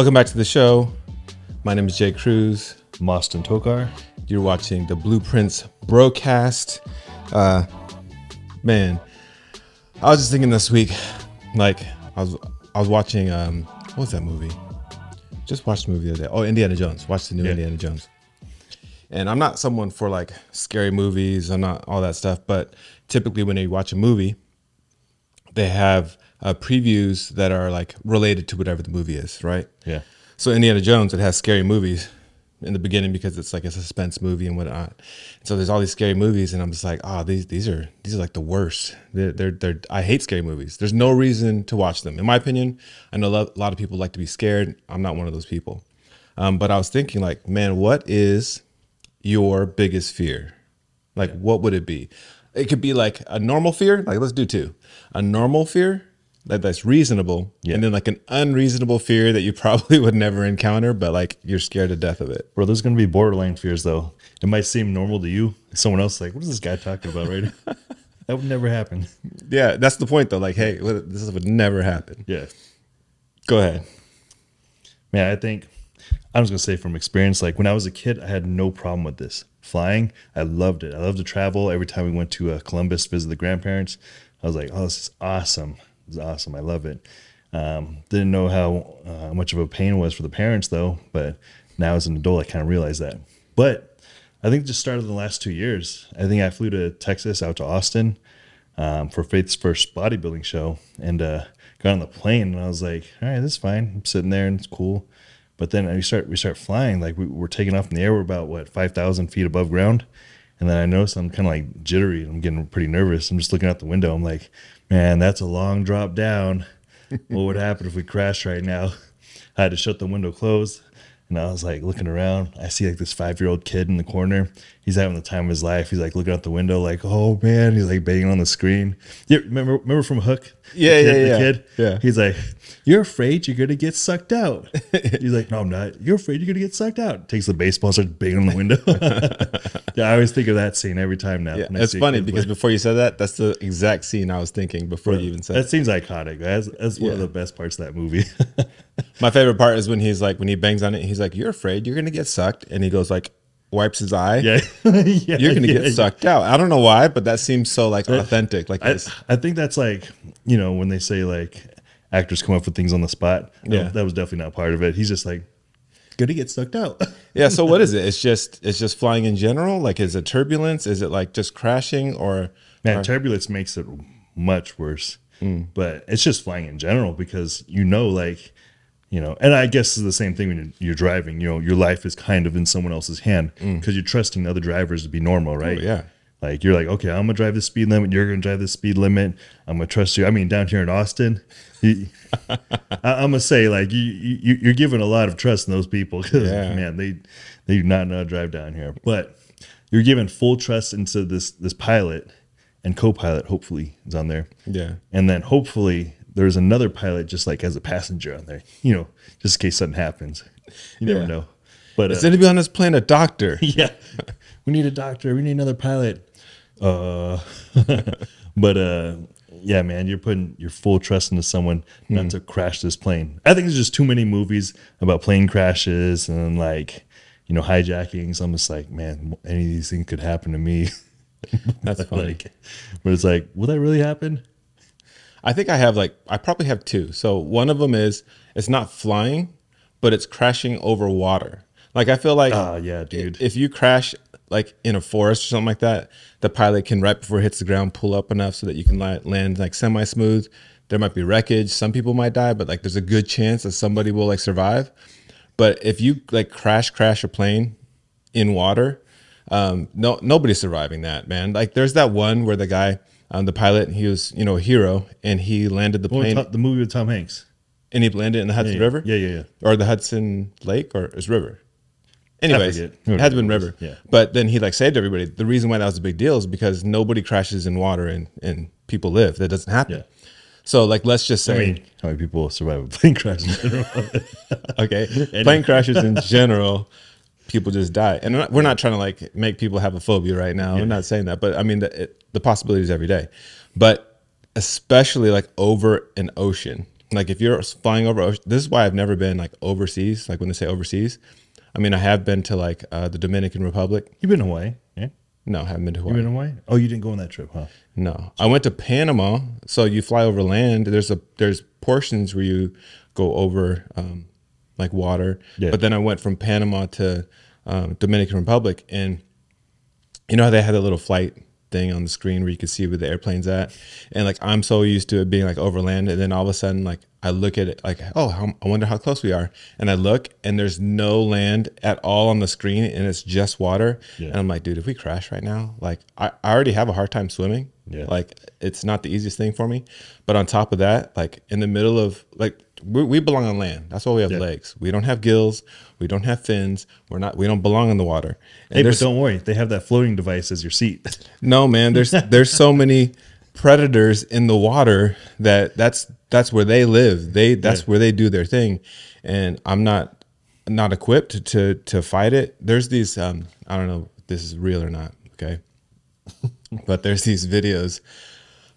Welcome back to the show. My name is Jay Cruz. Moston Tokar. You're watching the Blueprints broadcast. Uh, man, I was just thinking this week, like I was I was watching um what was that movie? Just watched the movie the other day. Oh, Indiana Jones. Watched the new Yeah. Indiana Jones. And I'm not someone for like scary movies. I'm not all that stuff. But typically, when you watch a movie, they have uh, previews that are like related to whatever the movie is, right? Yeah. So Indiana Jones, it has scary movies in the beginning because it's like a suspense movie and whatnot. So there's all these scary movies, and I'm just like, oh, these these are these are like the worst. They're they're, they're I hate scary movies. There's no reason to watch them, in my opinion. I know a lot- of people like to be scared. I'm not one of those people. Um, but I was thinking, like, man, what is your biggest fear? Like, what would it be? It could be like a normal fear. Like, let's do two. A normal fear that that's reasonable, Yeah. and then like an unreasonable fear that you probably would never encounter, but like you're scared to death of it. Bro, there's gonna be borderline fears though. It might seem normal to you. Someone else like, what is this guy talking about right that would never happen. Yeah, that's the point though. Like, hey, this would never happen. Yeah. Go ahead. Man, I think I was gonna say from experience, like when I was a kid, I had no problem with this. Flying, I loved it. I loved to travel. Every time we went to uh, Columbus, visit the grandparents, I was like, "Oh, this is awesome! Is awesome! I love it." Um, didn't know how uh, much of a pain it was for the parents though, but now as an adult, I kind of realized that. But I think it just started in the last two years. I think I flew to Texas, out to Austin, um, for Faith's first bodybuilding show, and uh, got on the plane, and I was like, "All right, this is fine." I'm sitting there, and it's cool. But then we start we start flying, like we, we're taking off in the air. We're about what five thousand feet above ground, and then I notice I'm kind of like jittery. I'm getting pretty nervous. I'm just looking out the window. I'm like, "Man, that's a long drop down. what would happen if we crashed right now?" I had to shut the window closed. And I was like looking around. I see like this five year old kid in the corner. He's having the time of his life. He's like looking out the window, like, oh man. He's like banging on the screen. Yeah, remember remember from Hook? Yeah, yeah, kid, yeah. The kid. Yeah. He's like, you're afraid you're gonna get sucked out. He's like, no, I'm not. You're afraid you're gonna get sucked out. Takes the baseball, starts banging on the window. yeah, I always think of that scene every time now. Yeah, it's funny because play. before you said that, that's the exact scene I was thinking before you even said. that it. seems iconic. That's, that's one of the best parts of that movie. My favorite part is when he's like, when he bangs on it, he's like, "You're afraid you're gonna get sucked," and he goes like, wipes his eye. yeah, yeah, You're gonna yeah, get sucked out. I don't know why, but that seems so like authentic. Like I, this. I think that's like you know when they say like actors come up with things on the spot. That- Yeah. that was definitely not part of it. He's just like gonna get sucked out. Yeah. So what is it? It's just it's just flying in general. Like, is it turbulence? Is it like just crashing or? Man, turbulence makes it much worse. Hmm. But it's just flying in general because you know, like, you know, and I guess it's the same thing when you're, you're driving. You know, your life is kind of in someone else's hand because you're trusting other drivers to be normal, right? Hmm. Oh, yeah. Like you're like, okay, I'm gonna drive the speed limit. You're gonna drive the speed limit. I'm gonna trust you. I mean, down here in Austin, you, I, I'm gonna say like you, you you're giving a lot of trust in those people because Yeah. man, they they do not know how to drive down here. But you're giving full trust into this this pilot and co-pilot. Hopefully, is on there, Yeah. and then hopefully there's another pilot just like as a passenger on there. You know, just in case something happens. You never Yeah. know. But uh, Is anybody on this plane a doctor? yeah we need a doctor we need another pilot uh but uh yeah man you're putting your full trust into someone not to crash this plane i think there's just too many movies about plane crashes and like you know hijackings i'm just like man any of these things could happen to me That's funny. like but it's like will that really happen I think I have like I probably have two. So one of them is it's not flying, but it's crashing over water. Like I feel like ah yeah dude if you crash like in a forest or something like that, the pilot can right before it hits the ground pull up enough so that you can land like semi smooth. There might be wreckage. Some people might die, but like there's a good chance that somebody will like survive. But if you like crash crash a plane in water, um, no nobody's surviving that, man. Like there's that one where the guy, um, the pilot, he was you know a hero and he landed the Well, plane Tom- the movie with tom hanks and he landed in the Hudson yeah, River yeah yeah yeah or the Hudson Lake or is river. Anyways, forget. it had to been river. Yeah. But then he like saved everybody. The reason why that was a big deal is because nobody crashes in water and and people live. That doesn't happen. Yeah. So like let's just say i mean how many people survive a plane crash in general? okay, plane crashes in general, people just die. And we're not- we're not trying to like make people have a phobia right now. I'm not saying that, but I mean the, it, the possibilities every day. But especially like over an ocean, like if you're flying over, ocean- this is why I've never been like overseas. Like when they say overseas, I mean I have been to like uh, the Dominican Republic. You've been away. Yeah. No, I haven't been to Hawaii. You've been away. Oh, you didn't go on that trip, huh? No, I went to Panama. So you fly over land. There's a there's portions where you go over um, like water. Yeah. But then I went from Panama to um, Dominican Republic, and you know how they had that little flight thing on the screen where you could see where the airplane's at, and like I'm so used to it being like overland, and then all of a sudden like I look at it like oh how, I wonder how close we are, and I look and there's no land at all on the screen, and it's just water, Yeah. and I'm like dude if we crash right now like I, I already have a hard time swimming, Yeah. like it's not the easiest thing for me, but on top of that like in the middle of like we, we belong on land. That's why we have Yeah. legs. We don't have gills. We don't have fins. We're not. We don't belong in the water. And Hey, but don't worry. They have that floating device as your seat. no man. There's there's so many predators in the water that that's that's where they live. They that's Yeah. where they do their thing, and I'm not not equipped to to fight it. There's these. Um, I don't know if this is real or not. Okay, but there's these videos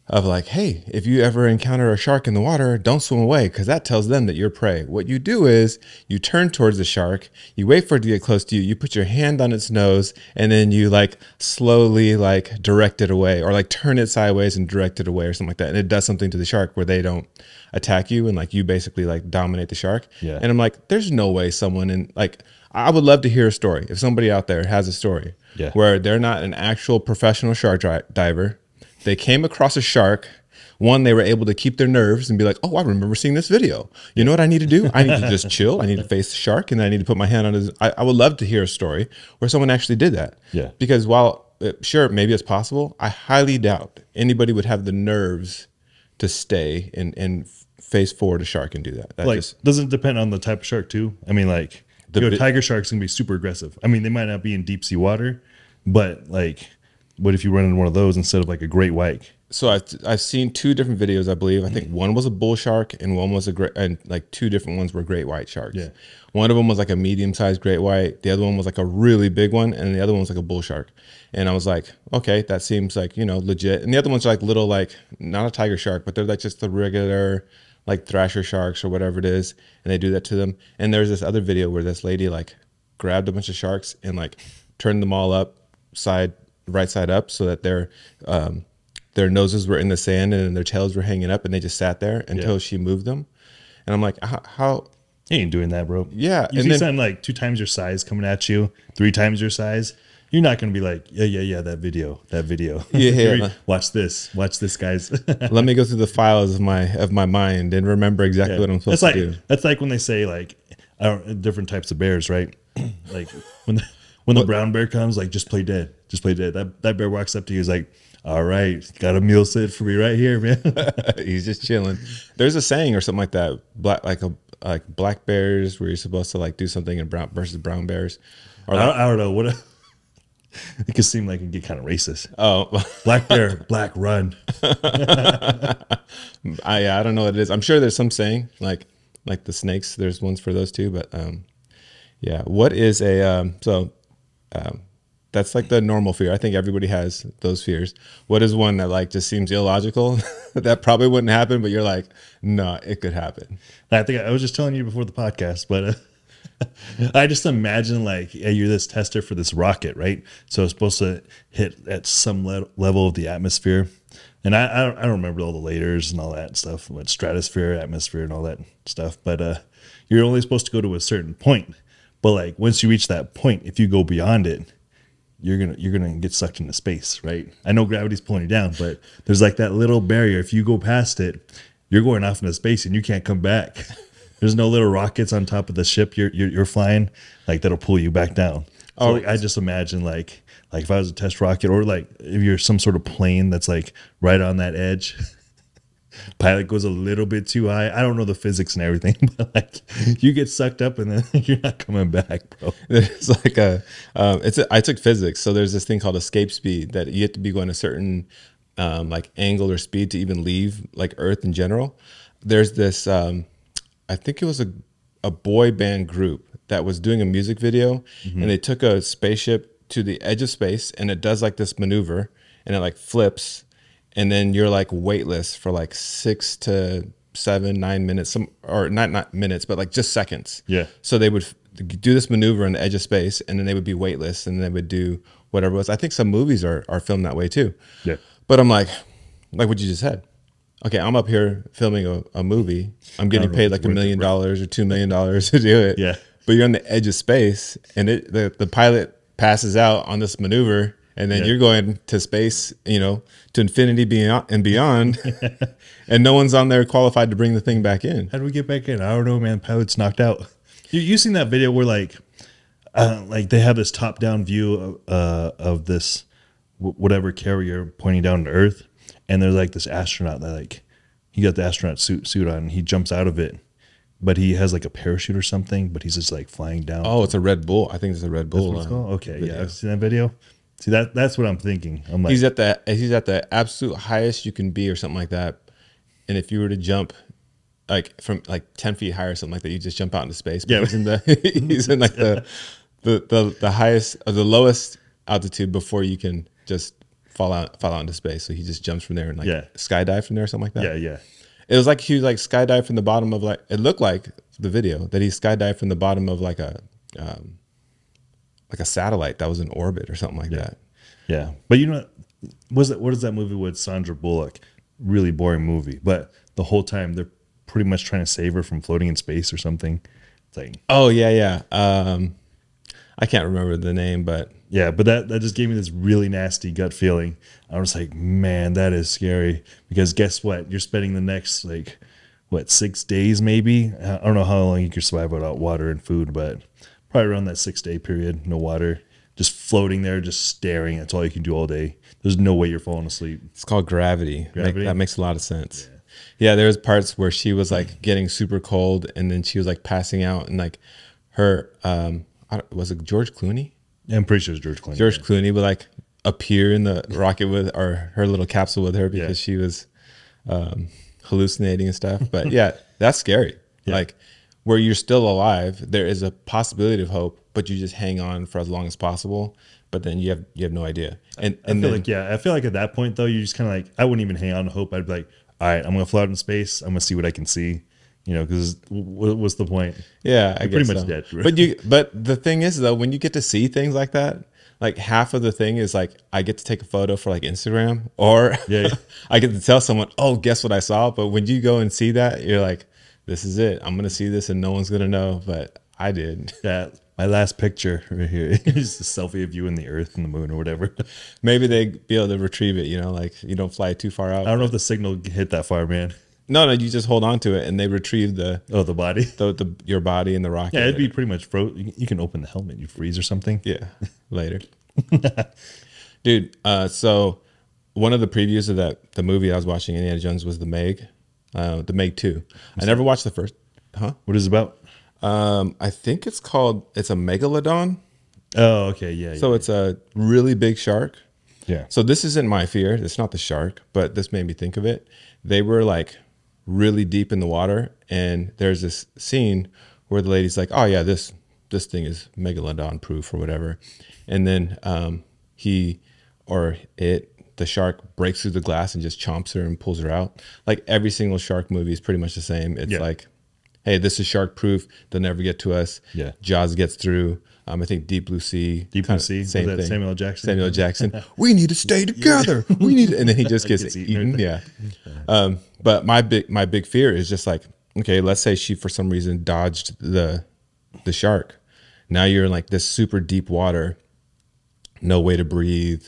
of like, hey, if you ever encounter a shark in the water, don't swim away because that tells them that you're prey. What you do is you turn towards the shark, you wait for it to get close to you, you put your hand on its nose, and then you like slowly like direct it away or like turn it sideways and direct it away or something like that. And it does something to the shark where they don't attack you and like you basically like dominate the shark. Yeah. And I'm like, there's no way someone in like I would love to hear a story. If somebody out there has a story Yeah. where they're not an actual professional shark diver, they came across a shark. One, they were able to keep their nerves and be like, "Oh, I remember seeing this video. You know what I need to do? I need to just chill. I need to face the shark, and I need to put my hand on his." I, I would love to hear a story where someone actually did that. Yeah. Because while uh, sure, maybe it's possible, I highly doubt anybody would have the nerves to stay and and face forward a shark and do that. That like, just doesn't depend on the type of shark too. I mean, like, The you know, tiger sharks can be super aggressive. I mean, they might not be in deep sea water, but like, what if you run into one of those instead of like a great white? so I've I've seen two different videos. I believe I think one was a bull shark and one was a great and like two different ones were great white sharks. Yeah. One of them was like a medium sized great white. The other one was like a really big one, and the other one was like a bull shark. And I was like, okay, that seems like you know legit. And the other ones are like little like not a tiger shark, but they're like just the regular like thrasher sharks or whatever it is, and they do that to them. And there's this other video where this lady like grabbed a bunch of sharks and like turned them all up side right side up so that their um, their noses were in the sand and their tails were hanging up and they just sat there until Yeah. she moved them. And I'm like, how, how You ain't doing that, bro. Yeah, You and see then- something like two times your size coming at you, three times your size. You're not gonna be like, yeah, yeah, yeah, that video, that video. Yeah, yeah. Watch this, watch this, guys. let me go through the files of my of my mind and remember exactly what I'm supposed that's like to do. that's like when they say like I different types of bears, right? like when the, when the brown bear comes, like just play dead, just play dead. That that bear walks up to you, he's like, "All right, got a meal set for me right here, man." He's just chilling. There's a saying or something like that. Black like a like black bears where you're supposed to like do something in brown versus brown bears. Or I, like, don't, I don't know what. it could seem like it can get kind of racist. oh, Black bear, black run. I I don't know what it is. I'm sure there's some saying like like the snakes. There's ones for those too, but um, yeah. What is a um, so um, that's like the normal fear. I think everybody has those fears. What is one that like just seems illogical that probably wouldn't happen, but you're like, no, it could happen. I think I was just telling you before the podcast, but uh, I just imagine like yeah, you're this tester for this rocket, right? So it's supposed to hit at some le- level of the atmosphere, and I I don't, I don't remember all the layers and all that stuff, what stratosphere, atmosphere, and all that stuff. But uh, you're only supposed to go to a certain point. But like once you reach that point, if you go beyond it, you're gonna you're gonna get sucked into space, right? I know gravity's pulling you down, but there's like that little barrier. If you go past it, you're going off into space and you can't come back. There's no little rockets on top of the ship you're you're, you're flying like that'll pull you back down. So Oh. like, I just imagine like like if I was a test rocket or like if you're some sort of plane that's like right on that edge. Pilot goes a little bit too high. I don't know the physics and everything, but like you get sucked up and then you're not coming back, bro. It's like a, um, it's a, I took physics, so there's this thing called escape speed that you have to be going a certain um, like angle or speed to even leave like Earth in general. There's this, um, I think it was a a boy band group that was doing a music video, and they took a spaceship to the edge of space, and it does like this maneuver, and it like flips, and then you're like weightless for like six to seven, nine minutes, some or not not minutes, but like just seconds. Yeah. So they would do this maneuver on the edge of space, and then they would be weightless, and they would do whatever it was. I think some movies are are filmed that way too. Yeah. But I'm like, like what you just said. Okay, I'm up here filming a, a movie. I'm getting paid like a million dollars or two million dollars to do it. Yeah. But you're on the edge of space, and it the, the pilot passes out on this maneuver, and then Yeah. you're going to space, you know, to infinity beyond and beyond, and no one's on there qualified to bring the thing back in. How do we get back in? I don't know, man. Pilot's knocked out. You you seen that video where like, uh, like they have this top down view of, uh, of this wh- whatever carrier pointing down to Earth, and there's like this astronaut that like he got the astronaut suit suit on. And he jumps out of it, but he has like a parachute or something. But he's just like flying down. Oh, it's a Red Bull. I think it's a Red Bull. Called? Okay, video. yeah, I've seen that video. See that that's what I'm thinking. I'm like, He's at the he's at the absolute highest you can be, or something like that. And if you were to jump, like from like ten feet high or something like that, you just jump out into space. But Yeah. he's in the he's in like the the the, the highest or the lowest altitude before you can just fall out fall out into space. So he just jumps from there and like Yeah. skydive from there or something like that. yeah, yeah, It was like he was like skydived from the bottom of like it looked like the video that he skydived from the bottom of like a um, like a satellite that was in orbit or something like that. yeah. But you know, was that what is that movie with Sandra Bullock? Really boring movie, but the whole time they're pretty much trying to save her from floating in space or something. It's like, Oh yeah, yeah. Um, I can't remember the name, but yeah, but that that just gave me this really nasty gut feeling. I was like, man, that is scary. Because guess what? You're spending the next like what six days maybe. I don't know how long you can survive without water and food, but probably around that six day period, no water, just floating there, just staring. That's all you can do all day. There's no way you're falling asleep. it's called Gravity. Make- Gravity? that makes a lot of sense. Yeah. there was parts where she was like getting super cold, and then she was like passing out, and like her um, I don't- was it George Clooney? I'm pretty sure it's George Clooney. George Clooney would like appear in the rocket with or her little capsule with her because Yeah. she was um, hallucinating and stuff. But yeah, that's scary. Yeah. Like where you're still alive, there is a possibility of hope, but you just hang on for as long as possible. But then you have you have no idea. And I and feel then, like yeah, I feel like at that point though, you just kind of like I wouldn't even hang on to hope. I'd be like, all right, I'm gonna fly out in space. I'm gonna see what I can see. You know, because what's the point? Yeah, I pretty guess much so. dead. But you, but the thing is though, when you get to see things like that, like half of the thing is like I get to take a photo for like Instagram, or Yeah. I get to tell someone, oh, guess what I saw. But when you go and see that, you're like, this is it. I'm gonna see this, and no one's gonna know, but I did. Yeah, my last picture right here is a selfie of you and the Earth and the Moon or whatever. Maybe they be able to retrieve it. You know, like you don't fly too far out. I don't know if the signal hit that far, man. No, no, you just hold on to it, and they retrieve the Oh, the body. the, the your body and the rocket. Yeah, it'd be pretty much froze. You can open the helmet, you freeze or something. Yeah, later. Dude, uh, so one of the previews of that the movie I was watching, Indiana Jones, was the Meg, uh, the Meg Two. I never watched the first. Huh? What is it about? Um, I think it's called. It's a megalodon. Oh, okay, yeah. So it's a really big shark. yeah, So this isn't my fear. It's not the shark, but this made me think of it. They were like really deep in the water, and there's this scene where the lady's like, "Oh yeah, this this thing is megalodon proof or whatever," and then um, he or it the shark breaks through the glass and just chomps her and pulls her out. Like every single shark movie is pretty much the same. It's Yeah. like, hey, this is shark proof. They'll never get to us. Yeah. Jaws gets through. Um, I think Deep Blue Sea. Deep Blue Sea? Same thing. Samuel L. Jackson? Samuel L. Jackson. we need to stay together. We need, to, and then he just gets, Gets eaten. eaten. Yeah. Um, but my big my big fear is just like, okay, let's say she for some reason dodged the the shark. Now you're in like this super deep water, no way to breathe.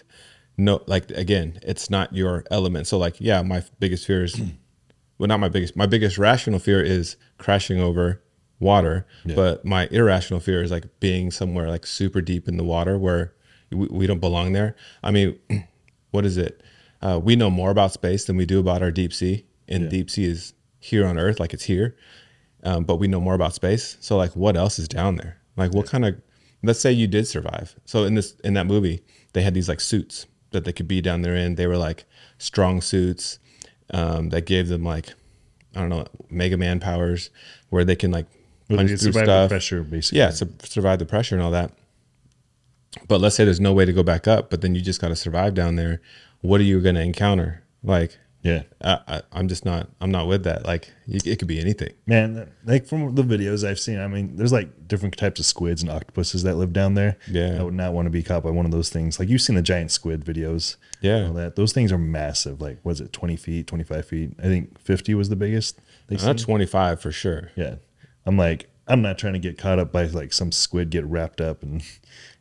No, like again, it's not your element. So like, yeah, my biggest fear is, well, not my biggest. My biggest rational fear is crashing over water, but my irrational fear is like being somewhere like super deep in the water where we, we don't belong there. I mean, what is it? Uh, we know more about space than we do about our deep sea, and deep sea is here on Earth, like it's here. Um, but we know more about space. So like, what else is down there? Like, what kind of? Let's say you did survive. So in this in that movie, they had these like suits that they could be down there in. They were like strong suits um, that gave them like I don't know Mega Man powers, where they can like punch through survive the stuff. pressure, basically. Yeah, su- survive the pressure and all that. But let's say there's no way to go back up, but then you just got to survive down there. What are you going to encounter? Like Yeah. I, I, I'm just not. I'm not with that. Like it, it could be anything. Man, like from the videos I've seen, I mean, there's like different types of squids and octopuses that live down there. Yeah. I would not want to be caught by one of those things. Like you've seen the giant squid videos. Yeah. All that. Those things are massive. Like, was it 20 feet, 25 feet? I think 50 was the biggest. They uh, Not 25 for sure. Yeah. I'm like, I'm not trying to get caught up by like some squid get wrapped up and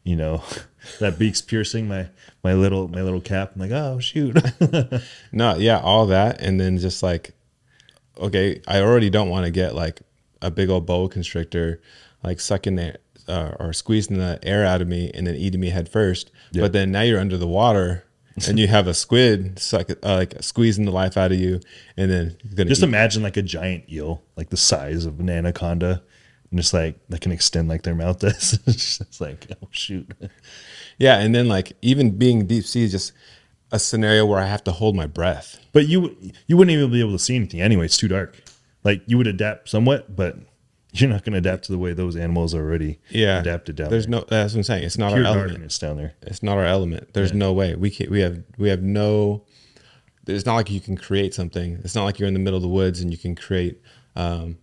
you know that beak's piercing my my little my little cap. I'm like, oh shoot. No, yeah, all that, and then just like, okay, I already don't want to get like a big old boa constrictor, like sucking the uh, or squeezing the air out of me and then eating me head first. But then now you're under the water. and you have a squid suck, uh, like squeezing the life out of you, and then gonna just eat- imagine like a giant eel, like the size of an anaconda, and just like that can extend like their mouth does. it's just like, oh shoot. yeah, and then like even being deep sea is just a scenario where I have to hold my breath. But you you wouldn't even be able to see anything anyway. It's too dark. Like you would adapt somewhat, but you're not going to adapt to the way those animals are already Yeah, adapted down There's there. no. That's what I'm saying. It's not Pure our element. darkness down there. It's not our element. There's no way we can. We have. We have no. It's not like you can create something. It's not like you're in the middle of the woods and you can create um,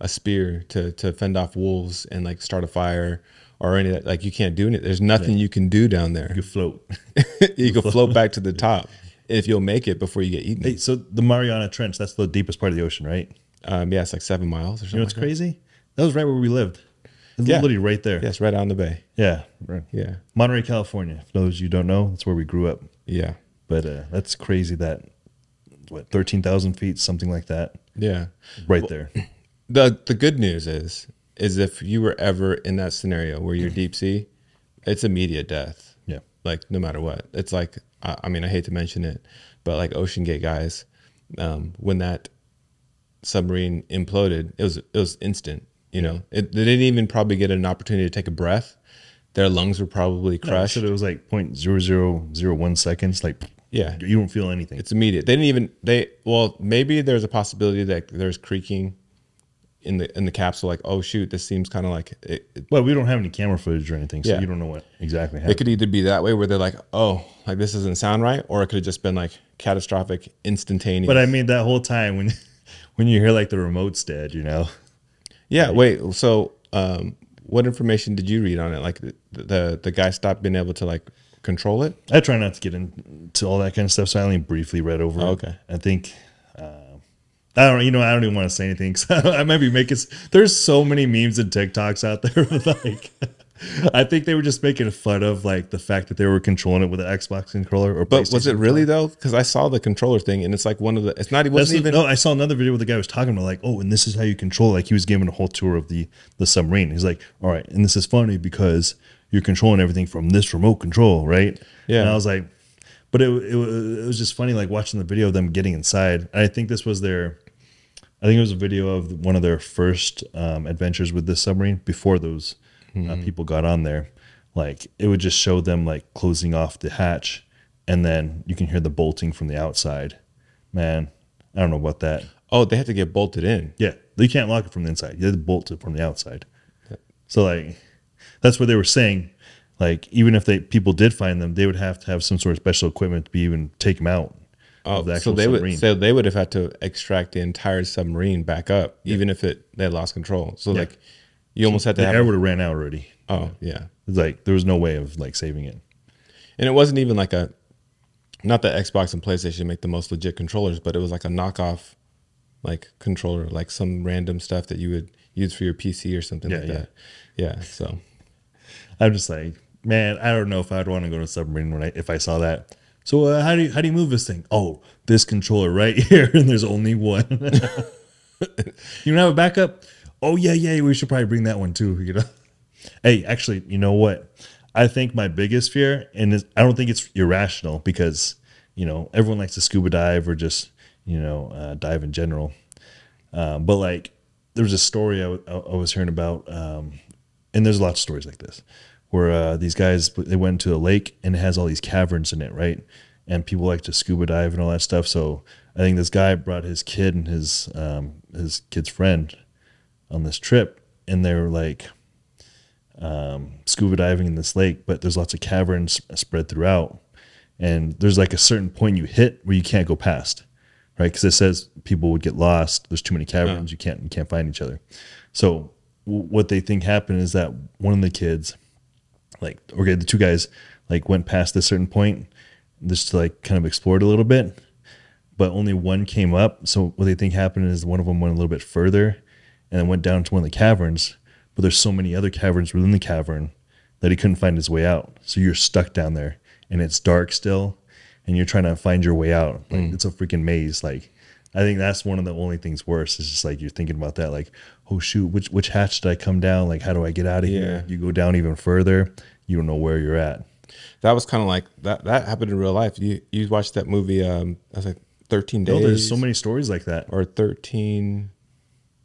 a spear to to fend off wolves and like start a fire or any of that. Like you can't do anything. There's nothing you can do down there. You float. you can float back to the top if you'll make it before you get eaten. hey, so the Mariana Trench, that's the deepest part of the ocean, right? Um, yeah, it's like seven miles or something. You know what's like crazy? That was right where we lived. It's Yeah. literally right there. Yeah, right out in the bay. Yeah. Right. Yeah, Monterey, California. For those you don't know, that's where we grew up. yeah, But uh, that's crazy that what thirteen thousand feet, something like that, yeah. right there. The the good news is is if you were ever in that scenario where you're deep sea, it's immediate death. Yeah. Like no matter what, it's like I, I mean I hate to mention it, but like OceanGate guys, um, when that submarine imploded, it was it was instant. You know, it, they didn't even probably get an opportunity to take a breath. Their lungs were probably crushed. so it was like point zero zero zero one seconds. Like yeah, you don't feel anything. it's immediate. They didn't even they well maybe there's a possibility that there's creaking in the in the capsule. Like oh shoot, this seems kind of like it, it well, we don't have any camera footage or anything, so Yeah. you don't know what exactly happened. It could either be that way where they're like, oh, like this doesn't sound right, or it could have just been like catastrophic, instantaneous. But I mean, that whole time when when you hear like the remote's dead, you know, yeah, wait. So, um, what information did you read on it? Like the, the the guy stopped being able to like control it. I try not to get into all that kind of stuff, so I only briefly read over. Oh, it. okay. I think. I don't, you know, I don't even want to say anything. I might be making. There's so many memes and TikToks out there. Like, I think they were just making fun of like the fact that they were controlling it with an Xbox controller. Or But was it really though? Because I saw the controller thing, and it's like one of the. It's not. It wasn't even. no, I saw another video where the guy was talking about like, oh, and this is how you control. Like he was giving a whole tour of the the submarine. He's like, all right, and this is funny because you're controlling everything from this remote control, right? Yeah. And I was like, but it it, it was just funny like watching the video of them getting inside. I think this was their, I think it was a video of one of their first um, adventures with this submarine before those uh, people got on there. Like it would just show them like closing off the hatch, and then you can hear the bolting from the outside. Man, I don't know about that. Oh, they had to get bolted in. Yeah, you can't lock it from the inside. You have to bolt it from the outside. So like, that's what they were saying. Like even if they people did find them, they would have to have some sort of special equipment to be even take them out. Oh, the so they submarine. would. So they would have had to extract the entire submarine back up, even if it they lost control. So like, you almost had to The have. air would have ran out already. oh yeah. It's like there was no way of like saving it. And it wasn't even like a, not that Xbox and PlayStation make the most legit controllers, but it was like a knockoff, like controller, like some random stuff that you would use for your PC or something Yeah, like yeah. that. Yeah. So I'm just like, man, I don't know if I'd want to go to a submarine when I if I saw that. So uh, how do you how do you move this thing? Oh, this controller right here, and there's only one. you don't have a backup? Oh yeah, yeah. We should probably bring that one too. You know. Hey, actually, you know what? I think my biggest fear, and I don't think it's irrational because you know everyone likes to scuba dive or just you know uh, dive in general. Um, but like, there was a story I, w- I was hearing about, um, and there's lots of stories like this, where uh, these guys they went to a lake and it has all these caverns in it, right? And people like to scuba dive and all that stuff. So I think this guy brought his kid and his um, his kid's friend on this trip, and they were like um, scuba diving in this lake, but there's lots of caverns spread throughout, and there's like a certain point you hit where you can't go past. right? Because it says people would get lost. There's too many caverns. You can't you can't find each other. So w- what they think happened is that one of the kids, like okay, the two guys like went past this certain point just to like kind of explored a little bit, but only one came up. So what they think happened is one of them went a little bit further and then went down to one of the caverns. But there's so many other caverns within the cavern that he couldn't find his way out. So you're stuck down there and it's dark still and you're trying to find your way out. Like mm. it's a freaking maze. Like I think that's one of the only things worse. Is just like you're thinking about that, like, oh shoot, which which hatch did I come down? Like, how do I get out of here? You go down even further, you don't know where you're at. That was kind of like that. That happened in real life. You you watched that movie? Um, I was like thirteen days. No, there's so many stories like that. or 13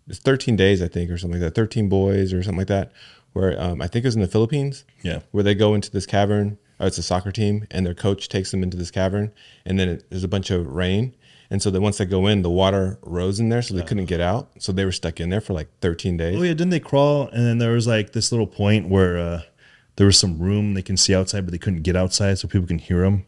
it's 13 days i think or something like that 13 boys or something like that where um, i think it was in the philippines Yeah. where they go into this cavern oh, it's a soccer team and their coach takes them into this cavern and then it, there's a bunch of rain and so then once they go in the water rose in there so they couldn't get out so they were stuck in there for like 13 days Oh yeah, didn't they crawl? And then there was like this little point where uh, there was some room they can see outside, but they couldn't get outside, so people can hear them.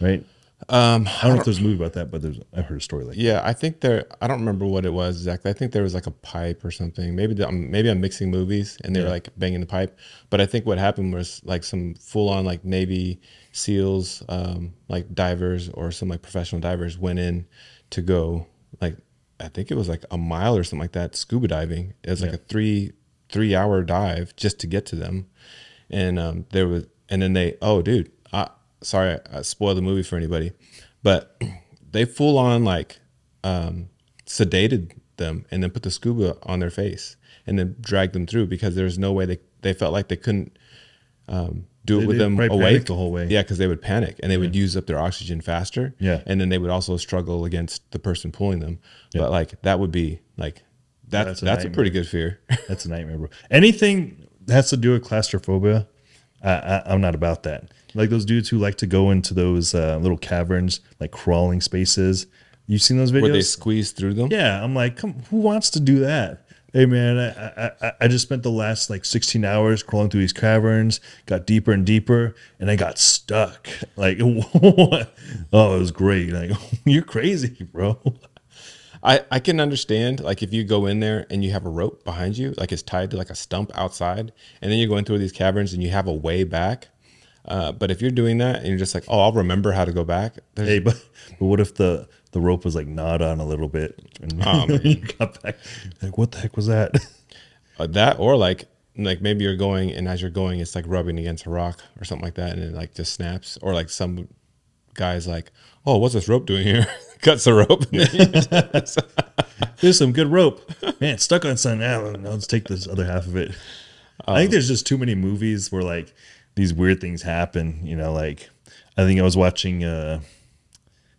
Right. Um, I don't know if there's a movie about that, but there's I've heard a story like. Yeah, I think there. I don't remember what it was exactly. I think there was like a pipe or something. Maybe the, um, maybe I'm mixing movies and they were Yeah. like banging the pipe. But I think what happened was like some full on like Navy SEALs, um, like divers or some like professional divers went in to go like I think it was like a mile or something like that scuba diving. It was like Yeah. a three three hour dive just to get to them, and um, there was and then they oh dude, I, sorry I spoiled the movie for anybody, but they full on like um, sedated them and then put the scuba on their face and then dragged them through because there's no way they they felt like they couldn't um, do it They- with they them awake the whole way. Yeah, because they would panic and they would use up their oxygen faster. Yeah. and then they would also struggle against the person pulling them. But like that would be like that's that's that's a a, pretty good fear. That's a nightmare, bro. Anything that has to do with claustrophobia, I, I, I'm not about that. Like those dudes who like to go into those uh, little caverns, like crawling spaces. You've seen those videos? Where they squeeze through them. Yeah, I'm like, come, who wants to do that? Hey man, I, I I- just spent the last like 16 hours crawling through these caverns, got deeper and deeper, and I got stuck. Like, oh, it was great. Like, you're crazy, bro. I, I can understand like if you go in there and you have a rope behind you, like it's tied to like a stump outside, and then you're going through these caverns and you have a way back. Uh, but if you're doing that and you're just like, oh, I'll remember how to go back. There's, Hey, but but what if the the rope was like gnawed on a little bit, and Oh, you got back? Like, what the heck was that? uh, that or like like maybe you're going and as you're going, it's like rubbing against a rock or something like that, and it like just snaps. Or like some guys like, oh, what's this rope doing here? Cuts the rope. There's some good rope, man. Stuck on something. Now let's take this other half of it. I Um, think there's just too many movies where like these weird things happen. You know, like I think I was watching. uh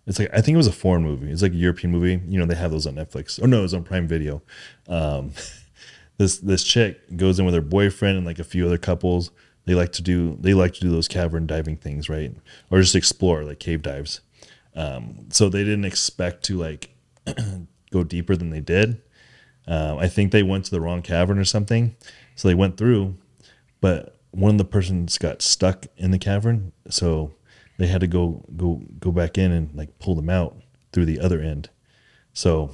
It's like I think it was a foreign movie. It's like a European movie. You know, they have those on Netflix. Oh no, it was on Prime Video. Um, this this chick goes in with her boyfriend and like a few other couples. They like to do they like to do those cavern diving things, right? Or just explore like cave dives. Um, so they didn't expect to like go deeper than they did. Um, I think they went to the wrong cavern or something. So they went through, but one of the persons got stuck in the cavern. So they had to go go go back in and like pull them out through the other end. So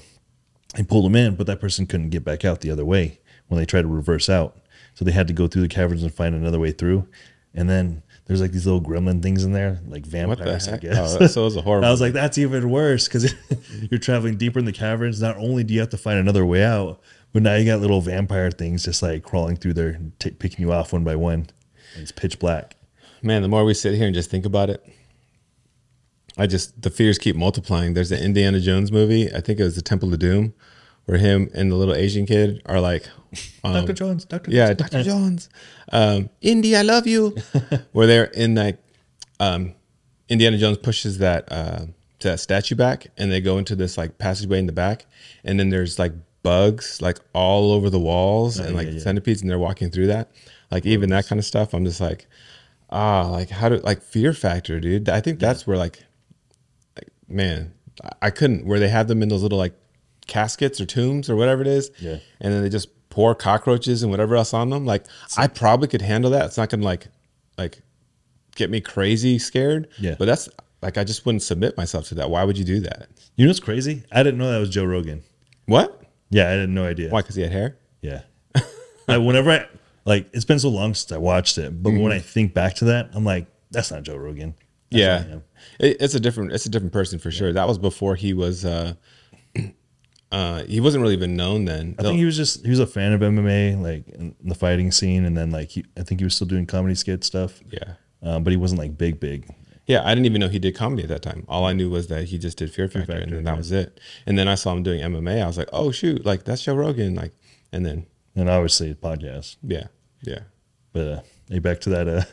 they pulled them in, but that person couldn't get back out the other way when they tried to reverse out. So they had to go through the caverns and find another way through. And then there's like these little gremlin things in there, like what the vampires, I guess. Oh, that, so it was a horrible. I was like, that's even worse because you're traveling deeper in the caverns. Not only do you have to find another way out, but now you got little vampire things just like crawling through there, and t- picking you off one by one. And it's pitch black. Man, the more we sit here and just think about it, I just the fears keep multiplying. There's an Indiana Jones movie. I think it was the Temple of Doom, where him and the little Asian kid are like, um, Dr. Jones, Dr. yeah, Jones. Dr. Jones, um, Indy, I love you. where they're in like, um, Indiana Jones pushes that uh, that statue back, and they go into this like passageway in the back, and then there's like bugs like all over the walls and like yeah, yeah. centipedes, and they're walking through that. Like even that kind of stuff, I'm just like, ah, like how do like fear factor, dude? I think that's where like, like man, I- I couldn't where they have them in those little like caskets or tombs or whatever it is, Yeah. and then they just pour cockroaches and whatever else on them. Like I probably could handle that. It's not gonna like like get me crazy scared. Yeah. But that's like I just wouldn't submit myself to that. Why would you do that? You know what's crazy? I didn't know that was Joe Rogan. What? Yeah, I had no idea. Why? Because he had hair. Yeah. I, whenever I like, it's been so long since I watched it, but when I think back to that, I'm like, that's not Joe Rogan. That's yeah, him. it, it's a different it's a different person for sure. That was before he was. uh uh He wasn't really even known then. I think he was just he was a fan of MMA, like in the fighting scene, and then like he, I think he was still doing comedy skit stuff. yeah. um, but he wasn't like big, big. Yeah, I didn't even know he did comedy at that time. All I knew was that he just did Fear Factor, and Factor, then that yeah. was it. And then I saw him doing MMA. I was like, oh shoot, like that's Joe Rogan. Like, and then And obviously podcast. yeah, yeah, But uh, hey, back to that. Uh,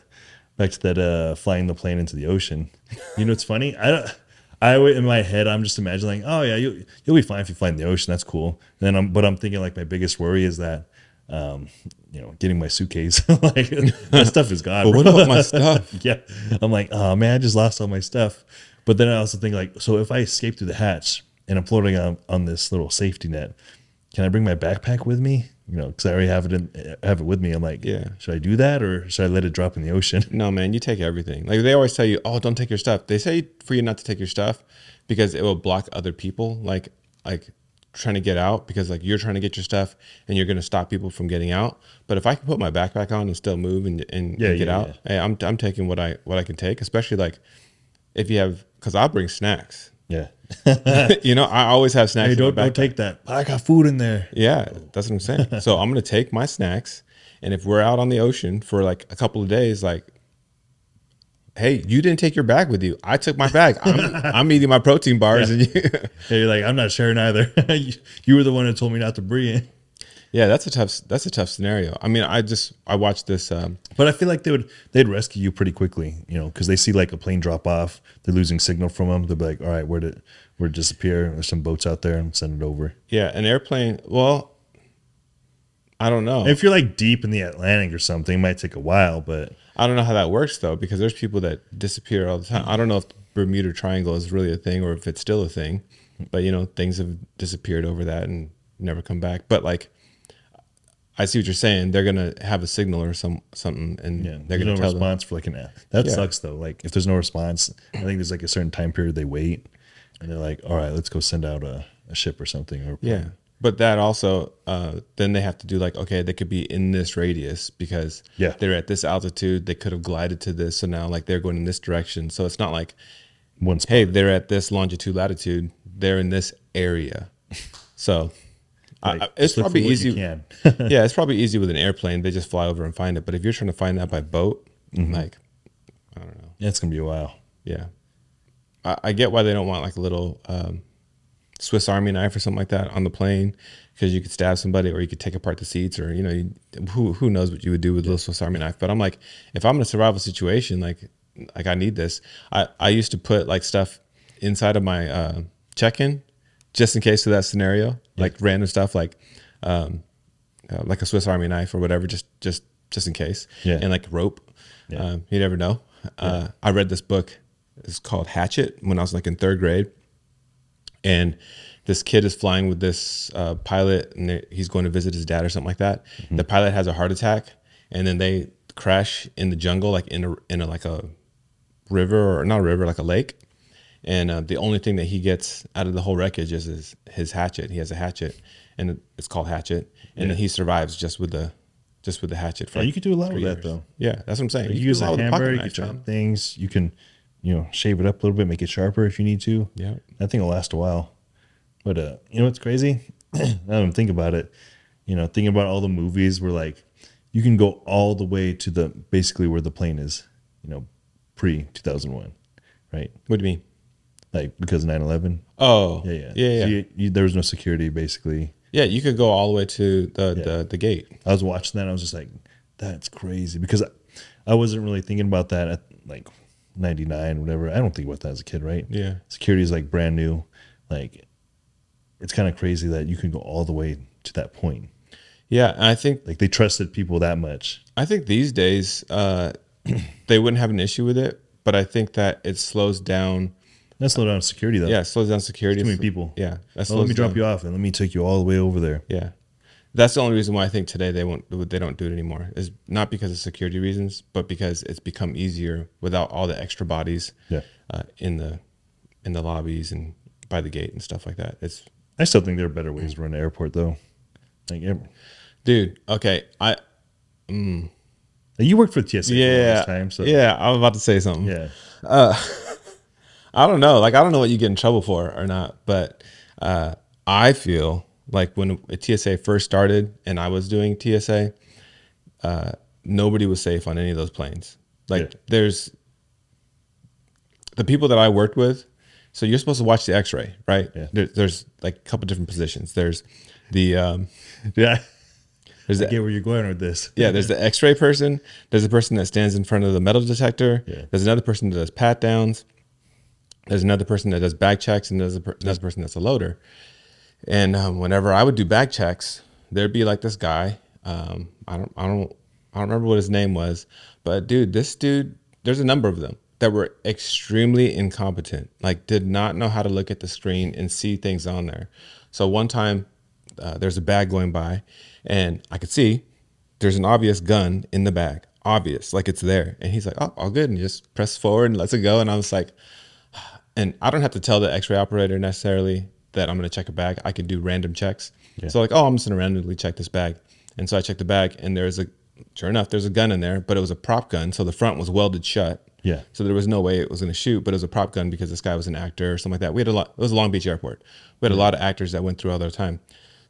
back to that. Uh, flying the plane into the ocean. You know, what's funny. I don't. I in my head, I'm just imagining, like, oh yeah, you you'll be fine if you fly in the ocean. That's cool. And then I'm, but I'm thinking like my biggest worry is that, um, you know, getting my suitcase. like that stuff is gone. But what about my stuff? yeah, I'm like, oh man, I just lost all my stuff. But then I also think like, so if I escape through the hatch and I'm floating on on this little safety net, can I bring my backpack with me? You know, because I already have it in, have it with me. I'm like, Yeah. should I do that or should I let it drop in the ocean? No, man, you take everything. Like they always tell you, oh, don't take your stuff. They say for you not to take your stuff because it will block other people, like like trying to get out because like you're trying to get your stuff and you're going to stop people from getting out. But if I can put my backpack on and still move and and, Yeah, and get yeah, out, yeah. hey, I'm I'm taking what I what I can take, especially like if you have because I'll bring snacks. Yeah. you know, I always have snacks. Hey, don't don't take that. I got food in there. Yeah, that's what I'm saying. so I'm gonna take my snacks, and if we're out on the ocean for like a couple of days, like, hey, you didn't take your bag with you. I took my bag. I'm, I'm eating my protein bars, and you, Hey, you're like, I'm not sharing either. you, you were the one that told me not to bring. It. Yeah, that's a tough that's a tough scenario. I mean, I just I watched this. Um, But I feel like they would they'd rescue you pretty quickly, you know, because they see like a plane drop off, they're losing signal from them. They'll be like, all right, where did where did it disappear? There's some boats out there, and send it over. yeah, an airplane. Well, I don't know. If you're like deep in the Atlantic or something, it might take a while, but I don't know how that works though, because there's people that disappear all the time. I don't know if the Bermuda Triangle is really a thing or if it's still a thing, but you know, things have disappeared over that and never come back. But like, I see what you're saying. They're gonna have a signal or some something, and yeah, they're gonna no tell them. response for like an that Yeah. sucks though. Like if there's no response, I think there's like a certain time period they wait, and they're like, all right, let's go send out a, a ship or something. Or. Yeah, but that also, uh, then they have to do like, okay, they could be in this radius because Yeah. they're at this altitude. They could have glided to this, so now like they're going in this direction. So it's not like one spot. hey, they're at this longitude latitude, they're in this area. So Like, I- it's probably easy. Yeah, it's probably easy with an airplane. They just fly over and find it. But if you're trying to find that by boat, Mm-hmm. like, I don't know. yeah, it's gonna be a while. Yeah, I, I get why they don't want like a little um, Swiss Army knife or something like that on the plane because you could stab somebody or you could take apart the seats or you know you, who who knows what you would do with a little Swiss Army knife. But I'm like, if I'm in a survival situation, like like I need this. I I used to put like stuff inside of my uh, check-in just in case of that scenario, like random stuff like um, uh, like a Swiss Army knife or whatever, just just just in case. Yeah. and like rope. Yeah. Um, you never know. Uh, I read this book. It's called Hatchet when I was like in third grade, and this kid is flying with this uh, pilot, and he's going to visit his dad or something like that. The pilot has a heart attack, and then they crash in the jungle, like in a in a like a river or not a river, like a lake. And uh, the only thing that he gets out of the whole wreckage is his, his hatchet. He has a hatchet, and it's called Hatchet. And then he survives just with the just with the hatchet. For Yeah, like you could do a lot with that, years. though. Yeah, that's what I'm saying. You, can use a hammer, you can chop things. You can, you know, shave it up a little bit, make it sharper if you need to. Yeah. that thing will last a while. But uh, you know what's crazy? now that I'm thinking about it, you know, thinking about all the movies where like you can go all the way to the basically where the plane is, you know, pre 2001, right? What do you mean? Like because 9/11. Oh, Yeah, yeah, yeah, yeah. So you- you- there was no security basically. yeah, you could go all the way to the Yeah. the, the gate. I was watching that. I was just like, that's crazy because I, I wasn't really thinking about that at like 99 whatever. I don't think about that as a kid, right? Yeah. Security is like brand new. Like, it's kind of crazy that you can go all the way to that point. Yeah, and I think Like they trusted people that much. I think these days uh, they wouldn't have an issue with it, but I think that it slows down. That slowed down security though. Yeah, it slows down security. Too many people. Yeah, that Oh, slows let me drop you off and let me take you all the way over there. Yeah, That's the only reason why I think today they won't they don't do it anymore. Is not because of security reasons, but because it's become easier without all the extra bodies Yeah. uh, in the in the lobbies and by the gate and stuff like that. It's I still think there are better ways to run an airport, though. Like, yeah. dude. Okay, I you worked for TSA yeah time, so yeah. I was about to say something. yeah. I don't know. Like I don't know what you get in trouble for or not, but uh, I feel like when TSA first started and I was doing TSA, uh, nobody was safe on any of those planes. Like Yeah. there's the people that I worked with. So you're supposed to watch the X-ray, right? Yeah. There, there's like a couple different positions. There's the um, Yeah. there's I the get where you're going with this. yeah, there's the X-ray person. There's a person that stands in front of the metal detector. Yeah. There's another person that does pat downs. There's another person that does bag checks, and there's a per- another person that's a loader. And um, whenever I would do bag checks, there'd be like this guy. Um, I don't, I don't, I don't remember what his name was, but dude, this dude, there's a number of them that were extremely incompetent. Like, did not know how to look at the screen and see things on there. So one time, uh, there's a bag going by, and I could see there's an obvious gun in the bag, obvious, like it's there. And he's like, "Oh, all good," and just press forward and lets it go. And I was like, and I don't have to tell the X-ray operator necessarily that I'm going to check a bag. I can do random checks. So like, oh, I'm just going to randomly check this bag. And so I checked the bag, and there's a, sure enough, there's a gun in there, but it was a prop gun, so the front was welded shut. Yeah. So there was no way it was going to shoot, but it was a prop gun because this guy was an actor or something like that. We had a lot. It was a Long Beach airport. We had a lot of actors that went through all their time.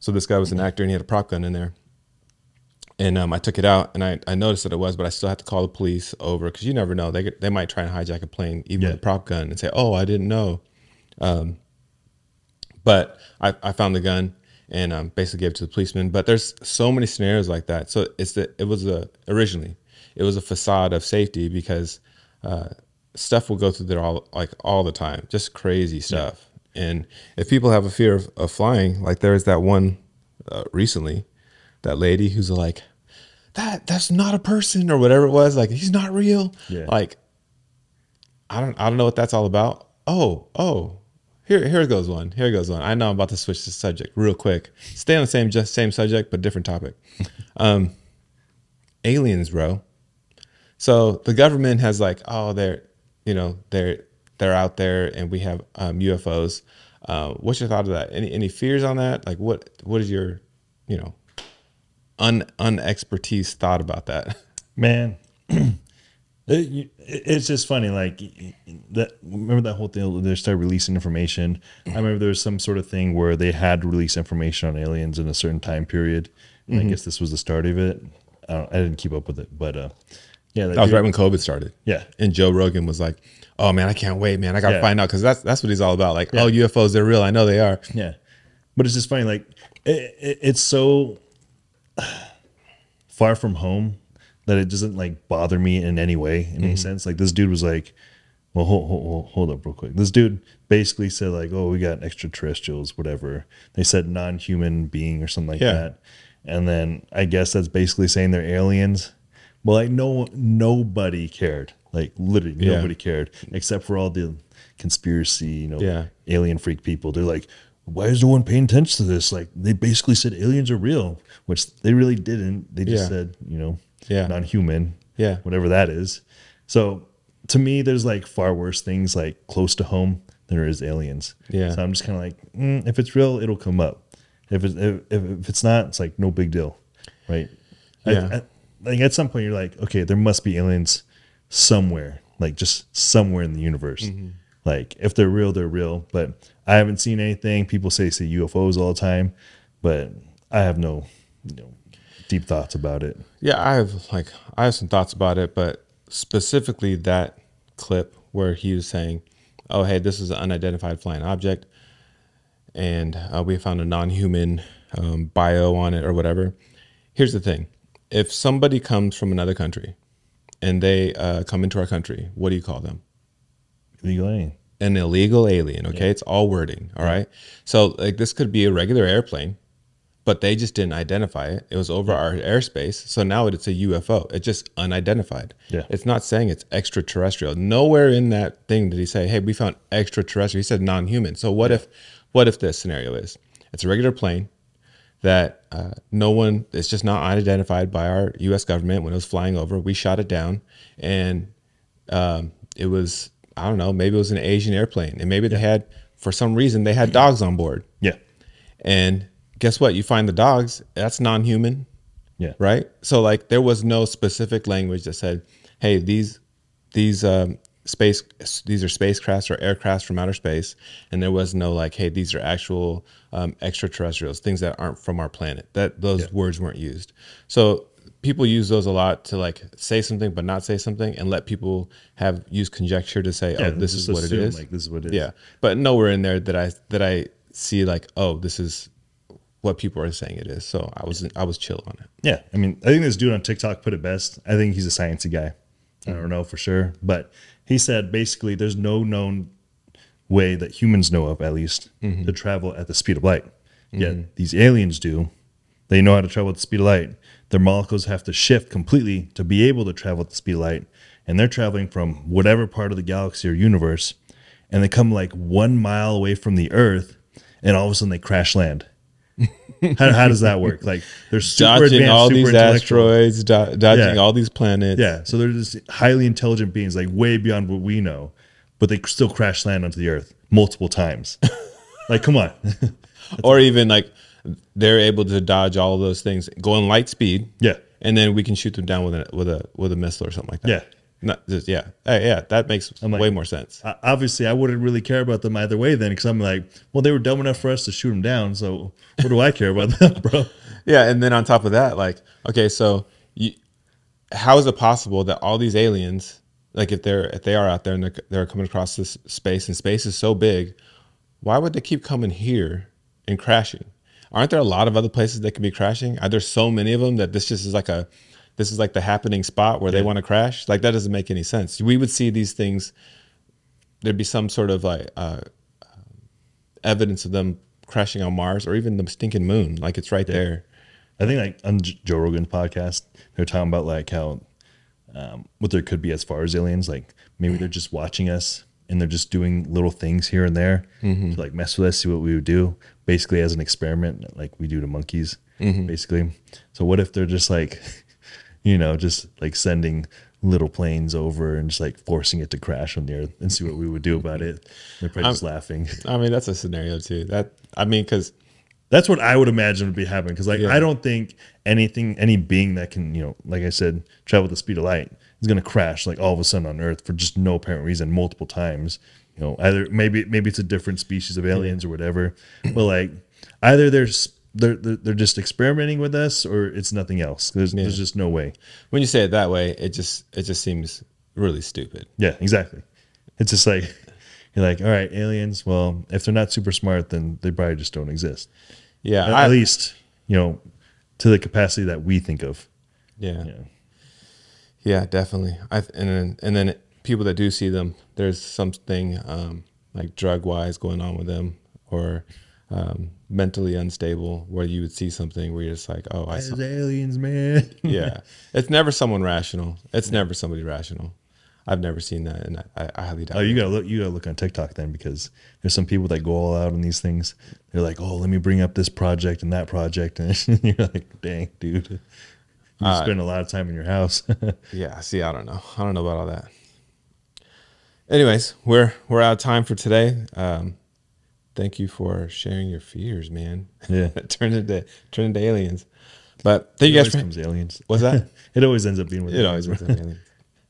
So this guy was an actor, and he had a prop gun in there. And um, I took it out, and I, I noticed that it was, but I still had to call the police over because you never know. They they might try and hijack a plane, even Yeah. with a prop gun, and say, "Oh, I didn't know." Um, but I, I found the gun and um, basically gave it to the policeman. But there's so many scenarios like that. So it's the it was a originally it was a facade of safety because uh, stuff will go through there all like all the time, just crazy stuff. And if people have a fear of, of flying, like there was that one uh, recently, that lady who's like, that that's not a person or whatever it was, like he's not real. Yeah. Like I don't I don't know what that's all about. Oh, oh. Here here goes one. Here goes one. I know I'm about to switch the subject real quick. Stay on the same just same subject but different topic. um aliens, bro. So the government has like, oh, they're you know, they're they're out there and we have um, UFOs. Uh, what's your thought of that? Any any fears on that? Like what what is your, you know, un unexpertise thought about that? man it, it's just funny like that remember that whole thing they started releasing information i remember there was some sort of thing where they had to release information on aliens in a certain time period and i guess this was the start of it i, don't, I didn't keep up with it but uh yeah That was right when COVID started. Yeah. And Joe Rogan was like, "Oh man, I can't wait, man. I got to Yeah. find out because that's that's what he's all about. Like, oh, UFOs, they're real. I know they are. Yeah, but it's just funny. Like it, it, it's so far from home that it doesn't like bother me in any way, in any mm-hmm. sense. Like this dude was like, "Well, hold, hold, hold- up, real quick." This dude basically said like, "Oh, we got extraterrestrials, whatever." They said non-human being or something like Yeah. that, and then I guess that's basically saying they're aliens. Well, like no nobody cared. Like literally Yeah. nobody cared except for all the conspiracy, you know, Yeah. alien freak people. They're like, why is no one paying attention to this? Like they basically said aliens are real, which they really didn't. They just said, you know, Yeah. non-human, Yeah. whatever that is. So to me, there's like far worse things like close to home than there is aliens. Yeah. So I'm just kind of like, mm, if it's real, it'll come up. If it's if, if, it's not, it's like no big deal, right? I- Yeah. I- like at some point, you're like, okay, there must be aliens somewhere, like just somewhere in the universe. Mm-hmm. Like if they're real, they're real. But I haven't seen anything. People say see UFOs all the time, but I have no, you know, deep thoughts about it. Yeah, I have like I have some thoughts about it, but specifically that clip where he was saying, "Oh, hey, this is an unidentified flying object, and uh, we found a non-human um, bio on it or whatever." Here's the thing: if somebody comes from another country and they uh, come into our country, what do you call them? Illegal alien. an illegal alien. Okay, it's all wording. All right, so like this could be a regular airplane, but they just didn't identify it. It was over our airspace, so now it's a UFO. It's just unidentified. Yeah. it's not saying it's extraterrestrial. Nowhere in that thing did he say, "Hey, we found extraterrestrial." He said non-human. So what if, what if this scenario is it's a regular plane, that uh, no one, it's just not unidentified by our U.S. government when it was flying over. We shot it down, and um, it was I don't know, maybe it was an Asian airplane, and maybe they had for some reason they had dogs on board. Yeah. And guess what? You find the dogs, that's non-human. Yeah. Right? So like there was no specific language that said, "Hey, these these um space these are spacecrafts or aircrafts from outer space." And there was no like, "Hey, these are actual um, extraterrestrials, things that aren't from our planet." That those Yeah. words weren't used. So people use those a lot to like say something but not say something and let people have use conjecture to say, Yeah, "Oh, this is what it assume, is." Like this is what it is. Yeah, but nowhere in there that I that I see like, oh, this is what people are saying it is. So I was I was chill on it. Yeah, I mean, I think this dude on TikTok put it best. I think he's a sciencey guy. I don't know for sure, but he said basically there's no known way that humans know of, at least, mm-hmm. to travel at the speed of light. Yet mm-hmm. these aliens do. They know how to travel at the speed of light. Their molecules have to shift completely to be able to travel at the speed of light, and they're traveling from whatever part of the galaxy or universe, and they come like one mile away from the Earth, and all of a sudden they crash land. How, how does that work? Like they're super Dodging advanced, all super these asteroids, do- dodging Yeah. all these planets. Yeah, so they're just highly intelligent beings, like way beyond what we know, but they still crash land onto the Earth multiple times. like, come on. Or even like they're able to dodge all of those things, going light speed. yeah, And then we can shoot them down with a with a with a missile or something like that. yeah. Not just yeah. Hey, yeah, that makes like- way more sense. Obviously, I wouldn't really care about them either way then, because I'm like, well, they were dumb enough for us to shoot them down, so what do I care about them, bro? Yeah, and then on top of that, like, okay, so you, how is it possible that all these aliens, like, if they're if they are out there and they're, they're coming across this space, and space is so big, why would they keep coming here and crashing? Aren't there a lot of other places that could be crashing? Are there so many of them that this just is like a this is like the happening spot where they want to crash? Like that doesn't make any sense. We would see these things. There'd be some sort of like uh, evidence of them crashing on Mars or even the stinking moon. Like it's right there. I think like on Joe Rogan's podcast, they're talking about like how um, what there could be as far as aliens. Like maybe they're just watching us and they're just doing little things here and there to like mess with us, see what we would do, basically as an experiment, like we do to monkeys, basically. So what if they're just like, you know, just like sending little planes over and just like forcing it to crash on the earth and see what we would do about it? They're probably just laughing. I mean, that's a scenario too. That I mean, because That's what I would imagine would be happening. Because like Yeah. I don't think anything, any being that can, you know, like I said, travel at the speed of light is going to crash like all of a sudden on Earth for just no apparent reason multiple times. You know, either maybe maybe it's a different species of aliens or whatever, but like either there's they're they're they're just experimenting with us or it's nothing else. There's there's just no way. when you say it that way, it just it just seems really stupid. Yeah, exactly. It's just like you're like, all right, aliens. Well, if they're not super smart, then they probably just don't exist. Yeah, At, I, at least you know to the capacity that we think of. yeah, Yeah. yeah, definitely. I and then and then people that do see them, there's something um, like drug wise going on with them or um, mentally unstable, where you would see something where you're just like, oh, I saw. Aliens, man. Yeah, it's never someone rational. It's never somebody rational. I've never seen that, and I, I highly doubt. Oh, you gotta look. You gotta look on TikTok then, because there's some people that go all out on these things. They're like, "Oh, let me bring up this project and that project," and you're like, "Dang, dude, you Uh, spend a lot of time in your house." Yeah, see, I don't know. I don't know about all that. Anyways, we're we're out of time for today. Um, thank you for sharing your fears, man. Yeah. turn into turn into aliens. But thank you guys always for comes aliens. what's that? it always ends up being with it always ends up aliens.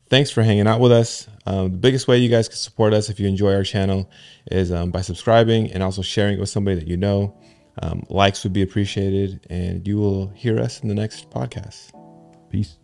Thanks for hanging out with us. Um, the biggest way you guys can support us if you enjoy our channel is um, by subscribing and also sharing it with somebody that you know. Um, likes would be appreciated, and you will hear us in the next podcast. Peace.